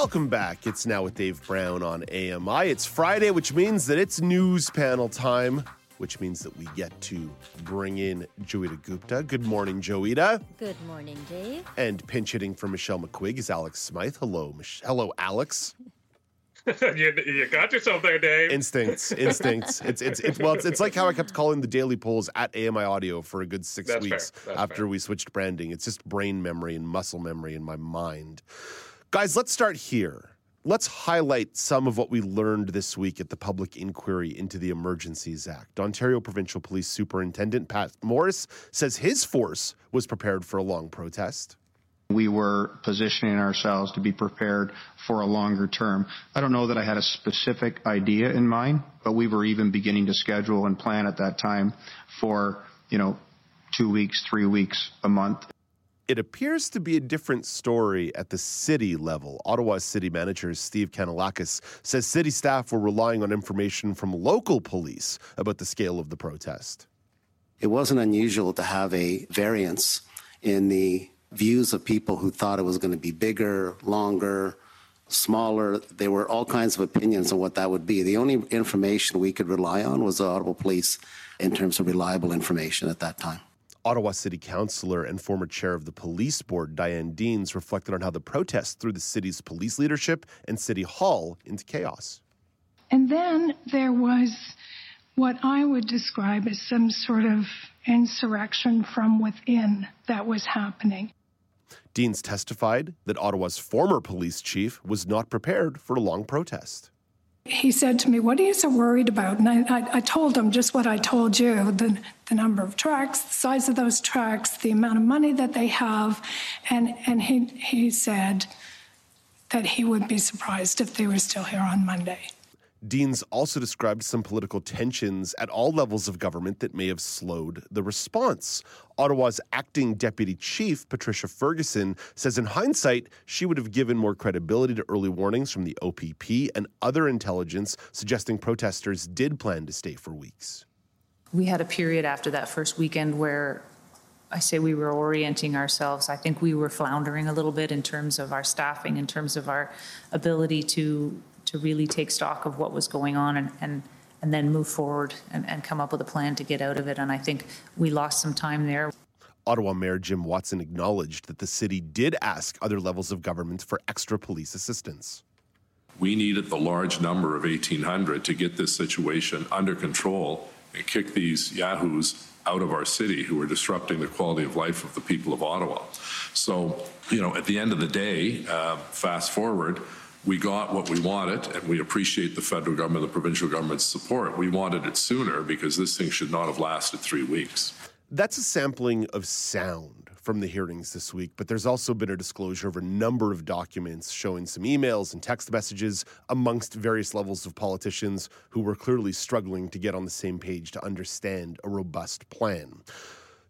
Welcome back. It's now with Dave Brown on AMI. It's Friday, which means that it's news panel time, which means that we get to bring in Joeita Gupta. Good morning, Joeita. Good morning, Dave. And pinch hitting for Michelle McQuigge is Alex Smythe. Hello, Mich- hello, Alex. you, you got yourself there, Dave. Instincts, instincts. it's it's it's well, it's, it's like how I kept calling the daily polls at AMI Audio for a good six That's weeks after fair. we switched branding. It's just brain memory and muscle memory in my mind. Guys, let's start here. Let's highlight some of what we learned this week at the public inquiry into the Emergencies Act. Ontario Provincial Police Superintendent Pat Morris says his force was prepared for a long protest. we were positioning ourselves to be prepared for a longer term. I don't know that I had a specific idea in mind, but we were even beginning to schedule and plan at that time for, you know, two weeks, three weeks, a month. It appears to be a different story at the city level. Ottawa's city manager, Steve Kanellakos, says city staff were relying on information from local police about the scale of the protest. It wasn't unusual to have a variance in the views of people who thought it was going to be bigger, longer, smaller. There were all kinds of opinions on what that would be. The only information we could rely on was the Ottawa Police in terms of reliable information at that time. Ottawa City Councillor and former chair of the police board, Diane Deans, reflected on how the protests threw the city's police leadership and City Hall into chaos. And then there was what I would describe as some sort of insurrection from within that was happening. Deans testified that Ottawa's former police chief was not prepared for a long protest. He said to me, What are you so worried about? And I, I, I told him just what I told you the, the number of trucks, the size of those trucks, the amount of money that they have. And, and he, he said that he would be surprised if they were still here on Monday. Deans also described some political tensions at all levels of government that may have slowed the response. Ottawa's acting deputy chief, Patricia Ferguson, says in hindsight, she would have given more credibility to early warnings from the OPP and other intelligence suggesting protesters did plan to stay for weeks. We had a period after that first weekend where I say we were orienting ourselves. I think we were floundering a little bit in terms of our staffing, in terms of our ability to to really take stock of what was going on and and, and then move forward and, and come up with a plan to get out of it. And I think we lost some time there. Ottawa Mayor Jim Watson acknowledged that the city did ask other levels of government for extra police assistance. We needed the large number of 1,800 to get this situation under control and kick these yahoos out of our city who are disrupting the quality of life of the people of Ottawa. So, you know, at the end of the day, uh, fast forward, we got what we wanted, and we appreciate the federal government, the provincial government's support. We wanted it sooner because this thing should not have lasted three weeks. That's a sampling of sound from the hearings this week, but there's also been a disclosure of a number of documents showing some emails and text messages amongst various levels of politicians who were clearly struggling to get on the same page to understand a robust plan.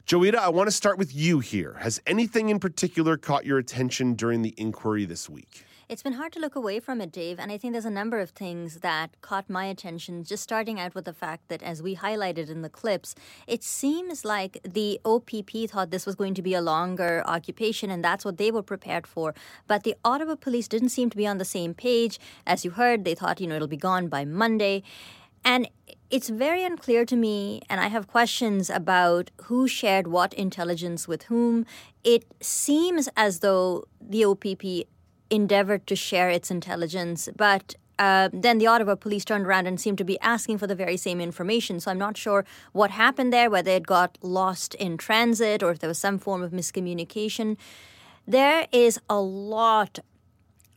Joeita, I want to start with you here. Has anything in particular caught your attention during the inquiry this week? It's been hard to look away from it, Dave, and I think there's a number of things that caught my attention. Just starting out with the fact that, as we highlighted in the clips, it seems like the OPP thought this was going to be a longer occupation, and that's what they were prepared for. But the Ottawa police didn't seem to be on the same page. As you heard, they thought, you know, it'll be gone by Monday. And it's very unclear to me, and I have questions about who shared what intelligence with whom. It seems as though the OPP endeavored to share its intelligence, but uh, then the Ottawa police turned around and seemed to be asking for the very same information. So I'm not sure what happened there, whether it got lost in transit or if there was some form of miscommunication. There is a lot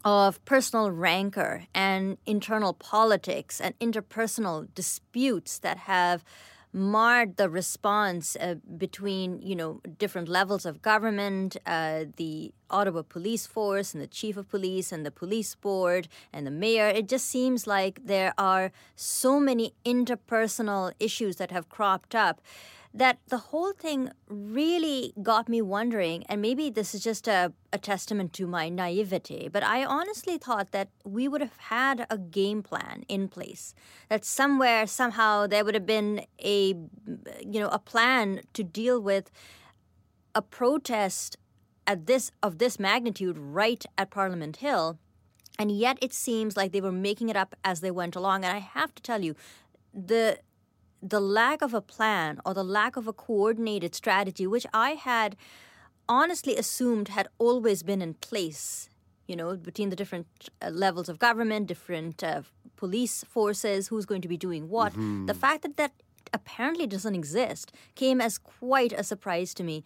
of personal rancor and internal politics and interpersonal disputes that have marred the response uh, between you know different levels of government, uh, the Ottawa Police Force and the Chief of Police and the Police Board and the Mayor. It just seems like there are so many interpersonal issues that have cropped up that the whole thing really got me wondering, and maybe this is just a, a, testament to my naivety, but I honestly thought that we would have had a game plan in place. That somewhere, somehow, there would have been a you know a plan to deal with a protest at this of this magnitude right at Parliament Hill. And yet it seems like they were making it up as they went along. And I have to tell you, the the lack of a plan or the lack of a coordinated strategy, which I had honestly assumed had always been in place, you know, between the different uh, levels of government, different uh, police forces, who's going to be doing what. Mm-hmm. The fact that that apparently doesn't exist came as quite a surprise to me.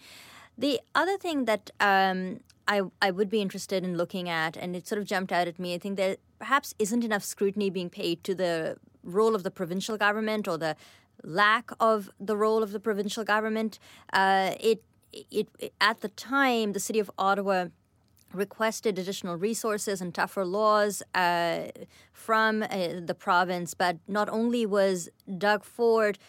The other thing that um, I, I would be interested in looking at, and it sort of jumped out at me, I think there perhaps isn't enough scrutiny being paid to the role of the provincial government or the lack of the role of the provincial government. Uh, it, it, it, at the time, the city of Ottawa requested additional resources and tougher laws uh, from uh, the province, but not only was Doug Ford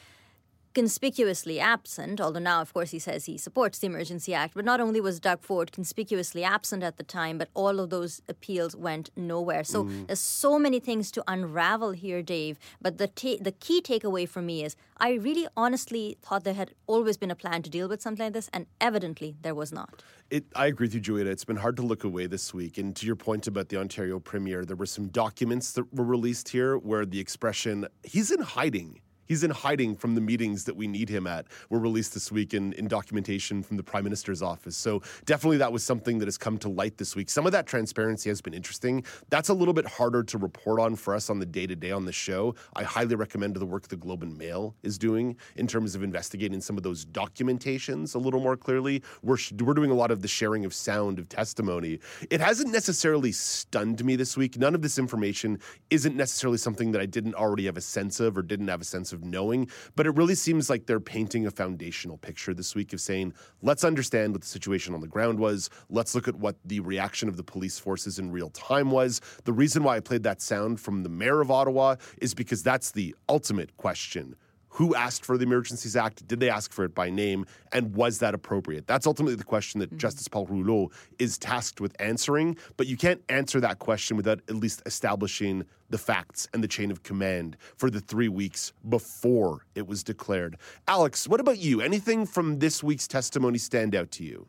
conspicuously absent, although now, of course, he says he supports the Emergency Act. But not only was Doug Ford conspicuously absent at the time, but all of those appeals went nowhere. So mm. there's so many things to unravel here, Dave. But the ta- the key takeaway for me is I really honestly thought there had always been a plan to deal with something like this, and evidently there was not. It, I agree with you, Julieta. It's been hard to look away this week. And to your point about the Ontario Premier, there were some documents that were released here where the expression, he's in hiding He's in hiding from the meetings that we need him at. Were released this week in, in documentation from the Prime Minister's office. So definitely that was something that has come to light this week. Some of that transparency has been interesting. That's a little bit harder to report on for us on the day to day on the show. I highly recommend the work the Globe and Mail is doing in terms of investigating some of those documentations a little more clearly. We're, we're doing a lot of the sharing of sound of testimony. It hasn't necessarily stunned me this week. None of this information isn't necessarily something that I didn't already have a sense of or didn't have a sense of of knowing, but it really seems like they're painting a foundational picture this week of saying, let's understand what the situation on the ground was. Let's look at what the reaction of the police forces in real time was. The reason why I played that sound from the mayor of Ottawa is because that's the ultimate question who asked for the Emergencies Act? Did they ask for it by name? And was that appropriate? That's ultimately the question that mm-hmm. Justice Paul Rouleau is tasked with answering. But you can't answer that question without at least establishing the facts and the chain of command for the three weeks before it was declared. Alex, what about you? Anything from this week's testimony stand out to you?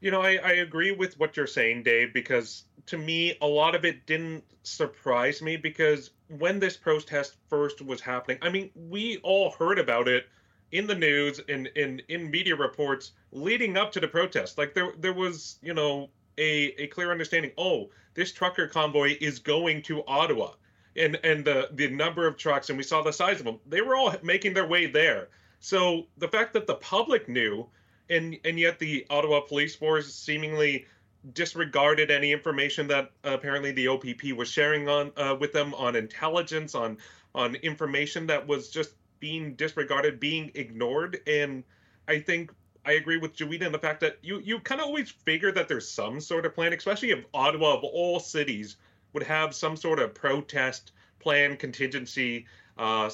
You know, I, I agree with what you're saying, Dave, because to me, a lot of it didn't surprise me because when this protest first was happening, I mean, we all heard about it in the news and in, in, in media reports leading up to the protest. Like there there was, you know, a, a clear understanding, oh, this trucker convoy is going to Ottawa. And and the the number of trucks and we saw the size of them. They were all making their way there. So the fact that the public knew and and yet the Ottawa police force seemingly disregarded any information that uh, apparently the OPP was sharing on uh, with them on intelligence, on on information that was just being disregarded, being ignored. And I think I agree with Joeita in the fact that you you kind of always figure that there's some sort of plan, especially if Ottawa of all cities would have some sort of protest plan, contingency, uh,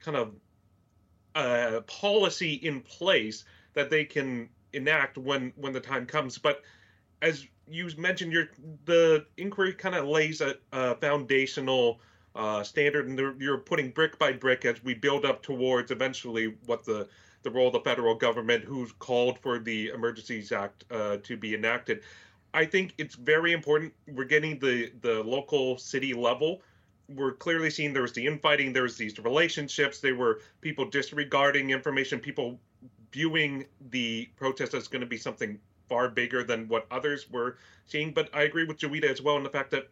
kind of uh, policy in place that they can enact when when the time comes. But as you mentioned, your the inquiry kind of lays a, a foundational uh, standard, and you're putting brick by brick as we build up towards eventually what the the role of the federal government, who's called for the Emergencies Act uh, to be enacted. I think it's very important. We're getting the the local city level. We're clearly seeing there was the infighting, there was these relationships. There were people disregarding information, people viewing the protest as going to be something far bigger than what others were seeing. But I agree with Joeita as well in the fact that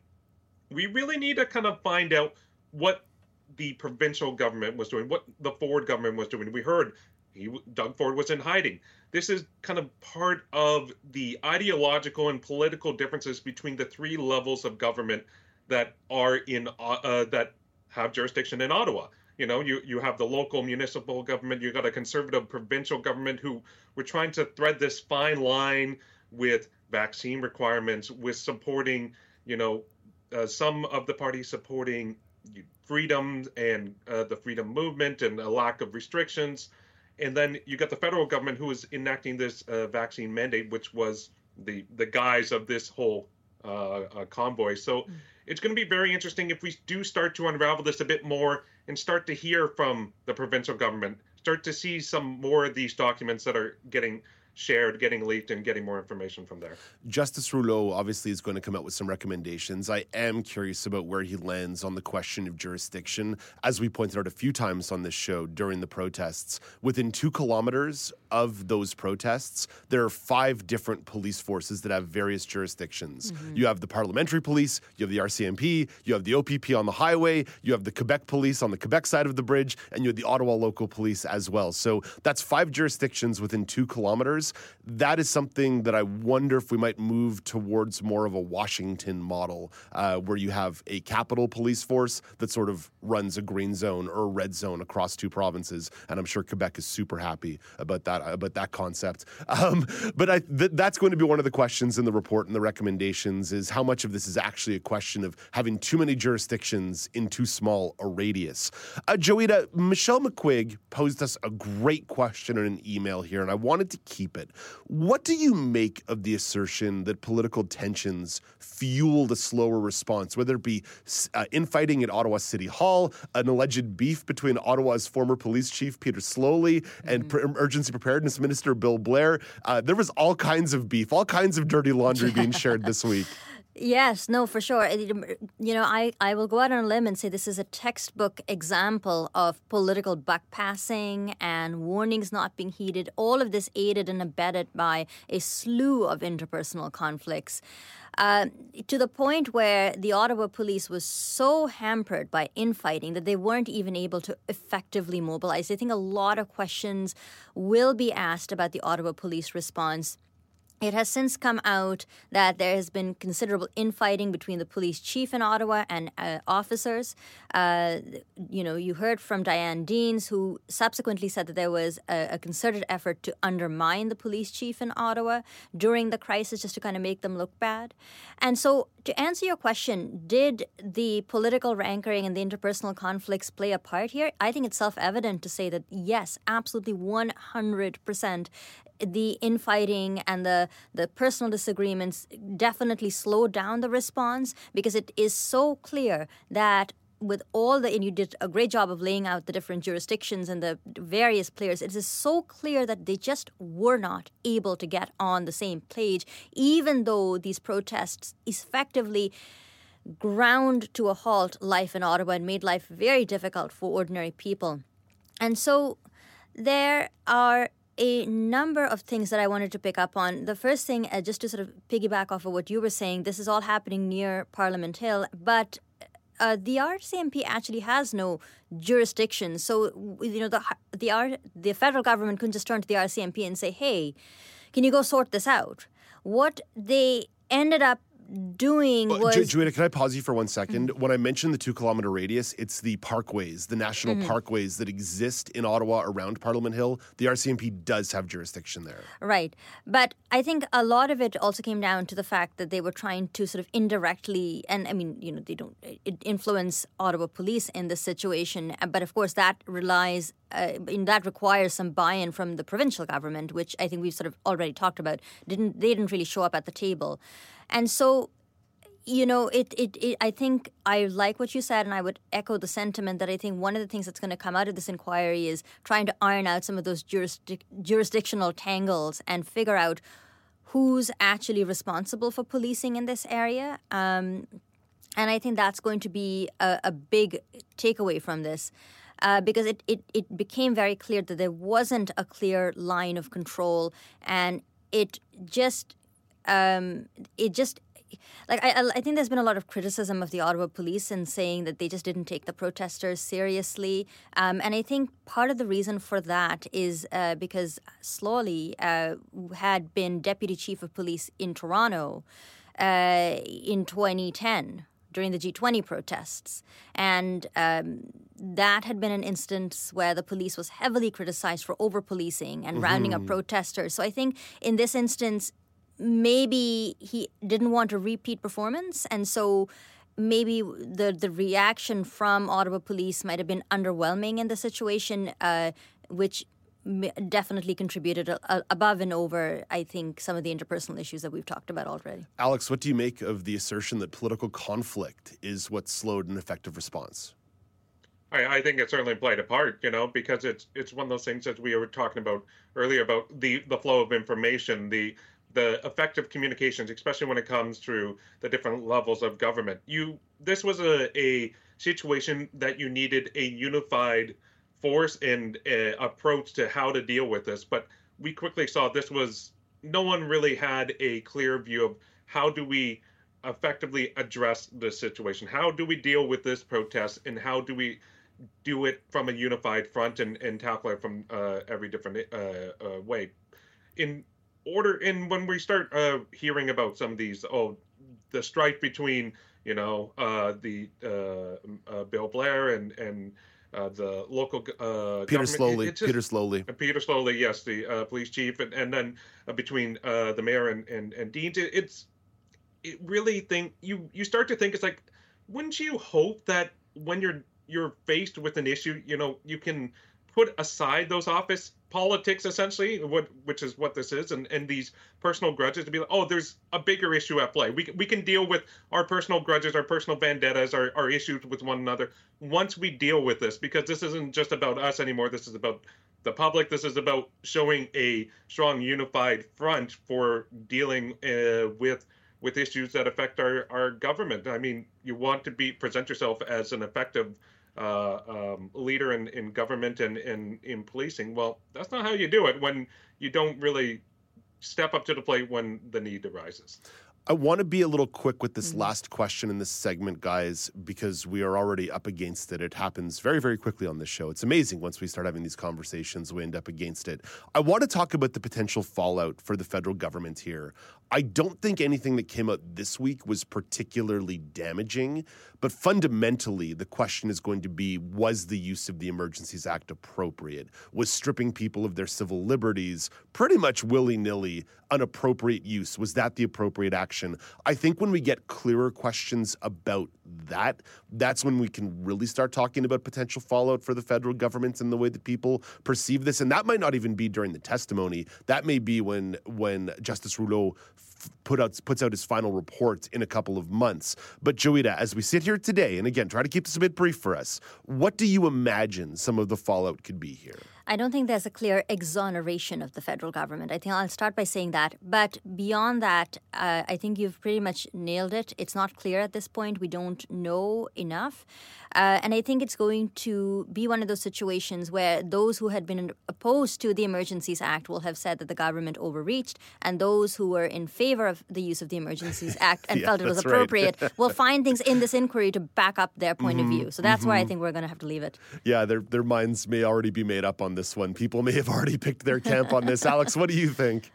we really need to kind of find out what the provincial government was doing, what the Ford government was doing. We heard he, Doug Ford was in hiding. This is kind of part of the ideological and political differences between the three levels of government that are in uh, that have jurisdiction in Ottawa. You know, you, you have the local municipal government, you've got a conservative provincial government who were trying to thread this fine line with vaccine requirements, with supporting, you know, uh, some of the parties supporting freedom and uh, the freedom movement and a lack of restrictions. And then you got the federal government who is enacting this uh, vaccine mandate, which was the the guise of this whole uh, uh, convoy. So mm. it's going to be very interesting if we do start to unravel this a bit more and start to hear from the provincial government, start to see some more of these documents that are getting shared, getting leaked, and getting more information from there. Justice Rouleau obviously is going to come out with some recommendations. I am curious about where he lands on the question of jurisdiction. As we pointed out a few times on this show during the protests, within two kilometers of those protests, there are five different police forces that have various jurisdictions. Mm-hmm. You have the parliamentary police, you have the RCMP, you have the OPP on the highway, you have the Quebec police on the Quebec side of the bridge, and you have the Ottawa local police as well. So that's five jurisdictions within two kilometers that is something that I wonder if we might move towards more of a Washington model, uh, where you have a capital police force that sort of runs a green zone or a red zone across two provinces. And I'm sure Quebec is super happy about that about that concept. Um, but I, th- that's going to be one of the questions in the report and the recommendations is how much of this is actually a question of having too many jurisdictions in too small a radius. Uh, Joeita, Michelle McQuigge posed us a great question in an email here, and I wanted to keep it. What do you make of the assertion that political tensions fueled a slower response, whether it be uh, infighting at Ottawa City Hall, an alleged beef between Ottawa's former police chief Peter Sloly and mm-hmm. Emergency Preparedness Minister Bill Blair? Uh, there was all kinds of beef, all kinds of dirty laundry being shared this week. Yes, no, for sure. You know, I, I will go out on a limb and say this is a textbook example of political buckpassing and warnings not being heeded. All of this aided and abetted by a slew of interpersonal conflicts. Uh, to the point where the Ottawa police was so hampered by infighting that they weren't even able to effectively mobilize. I think a lot of questions will be asked about the Ottawa police response it has since come out that there has been considerable infighting between the police chief in Ottawa and uh, officers. Uh, you know, you heard from Diane Deans, who subsequently said that there was a, a, concerted effort to undermine the police chief in Ottawa during the crisis just to kind of make them look bad. And so, to answer your question, did the political rancor and the interpersonal conflicts play a part here? I think it's self evident to say that yes, absolutely 100% the infighting and the, the personal disagreements definitely slowed down the response because it is so clear that with all the and you did a great job of laying out the different jurisdictions and the various players it is so clear that they just were not able to get on the same page even though these protests effectively ground to a halt life in ottawa and made life very difficult for ordinary people. And so there are a number of things that I wanted to pick up on. The first thing, uh, just to sort of piggyback off of what you were saying, this is all happening near Parliament Hill, but uh, the RCMP actually has no jurisdiction. So you know the the R, the federal government couldn't just turn to the RCMP and say, "Hey, can you go sort this out?" What they ended up doing was. Juanita, can I pause you for one second? Mm-hmm. When I mentioned the two kilometer radius, it's the parkways, the national mm-hmm. parkways that exist in Ottawa around Parliament Hill. The RCMP does have jurisdiction there. Right. But I think a lot of it also came down to the fact that they were trying to sort of indirectly, and I mean, you know, they don't influence Ottawa police in this situation. But of course, that relies uh, in that requires some buy-in from the provincial government, which I think we've sort of already talked about. Didn't they didn't really show up at the table, and so you know it, it, it i think i like what you said and i would echo the sentiment that i think one of the things that's going to come out of this inquiry is trying to iron out some of those jurisdic- jurisdictional tangles and figure out who's actually responsible for policing in this area. Um, and i think that's going to be a, a big takeaway from this uh, because it, it, it became very clear that there wasn't a clear line of control and it just um, it just like I, I think there's been a lot of criticism of the Ottawa police in saying that they just didn't take the protesters seriously, um, and I think part of the reason for that is uh, because Sloly uh, had been deputy chief of police in Toronto uh, in 2010 during the G20 protests. And um, that had been an instance where the police was heavily criticized for over policing and mm-hmm. rounding up protesters. So I think in this instance, maybe he didn't want a repeat performance. And so maybe the, the reaction from Ottawa police might have been underwhelming in the situation, uh, which definitely contributed above and over, I think, some of the interpersonal issues that we've talked about already. Alex, what do you make of the assertion that political conflict is what slowed an effective response? I, I think it certainly played a part, you know, because it's it's one of those things that we were talking about earlier about the the flow of information, the the effective communications, especially when it comes through the different levels of government. You this was a, a situation that you needed a unified force and uh, approach to how to deal with this. But we quickly saw this was no one really had a clear view of how do we effectively address the situation? How do we deal with this protest and how do we do it from a unified front and, and tackle it from uh, every different uh, uh way? In order, and when we start uh, hearing about some of these, oh, the strife between, you know, uh, the Bill Blair and, and uh, the local uh, Peter Sloly Just, Peter Sloly. Uh, Peter Sloly yes, the uh, police chief, and, and then uh, between uh, the mayor and and, and Dean, it's it really think you you start to think it's like, wouldn't you hope that when you're you're faced with an issue, you know, you can put aside those office politics essentially what which is what this is and and these personal grudges to be like oh there's a bigger issue at play. We, we can deal with our personal grudges our personal vendettas our, our issues with one another once we deal with this because this isn't just about us anymore. This is about the public. This is about showing a strong unified front for dealing uh, with with issues that affect our, our government. I mean you want to be present yourself as an effective uh, um, leader in, in government and, and in policing. Well, that's not how you do it when you don't really step up to the plate when the need arises. I want to be a little quick with this mm-hmm. last question in this segment, guys, because we are already up against it. It happens very, very quickly on this show. It's amazing once we start having these conversations, we end up against it. I want to talk about the potential fallout for the federal government here. I don't think anything that came out this week was particularly damaging, but fundamentally, the question is going to be was the use of the Emergencies Act appropriate? Was stripping people of their civil liberties pretty much willy nilly an appropriate use? Was that the appropriate action? I think when we get clearer questions about that, that's when we can really start talking about potential fallout for the federal government and the way that people perceive this. And that might not even be during the testimony. That may be when when Justice Rouleau put out puts out his final report in a couple of months. But Joeita, as we sit here today, and again, try to keep this a bit brief for us. What do you imagine some of the fallout could be here? I don't think there's a clear exoneration of the federal government. I think I'll start by saying that. But beyond that, uh, I think you've pretty much nailed it. It's not clear at this point. We don't know enough. Uh, and I think it's going to be one of those situations where those who had been opposed to the Emergencies Act will have said that the government overreached, and those who were in favor of the use of the Emergencies Act and yeah, felt it was appropriate right. will find things in this inquiry to back up their point mm-hmm, of view. So that's mm-hmm. where I mm-hmm. think we're going to have to leave it. Yeah, their, their minds may already be made up on this this one. People may have already picked their camp on this. Alex, what do you think?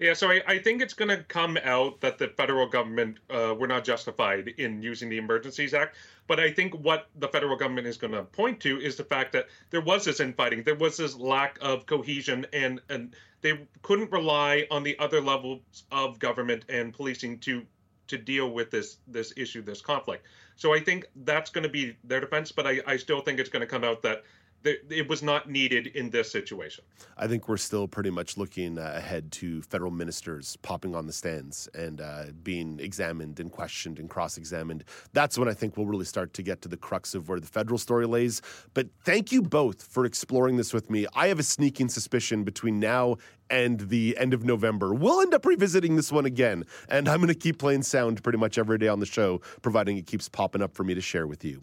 Yeah, so I, I think it's going to come out that the federal government uh, were not justified in using the Emergencies Act. But I think what the federal government is going to point to is the fact that there was this infighting, there was this lack of cohesion, and and they couldn't rely on the other levels of government and policing to to deal with this this issue, this conflict. So I think that's going to be their defense. But I, I still think it's going to come out that it was not needed in this situation. I think we're still pretty much looking uh, ahead to federal ministers popping on the stands and uh, being examined and questioned and cross examined. That's when I think we'll really start to get to the crux of where the federal story lays. But thank you both for exploring this with me. I have a sneaking suspicion between now and the end of November. We'll end up revisiting this one again, and I'm going to keep playing sound pretty much every day on the show, providing it keeps popping up for me to share with you.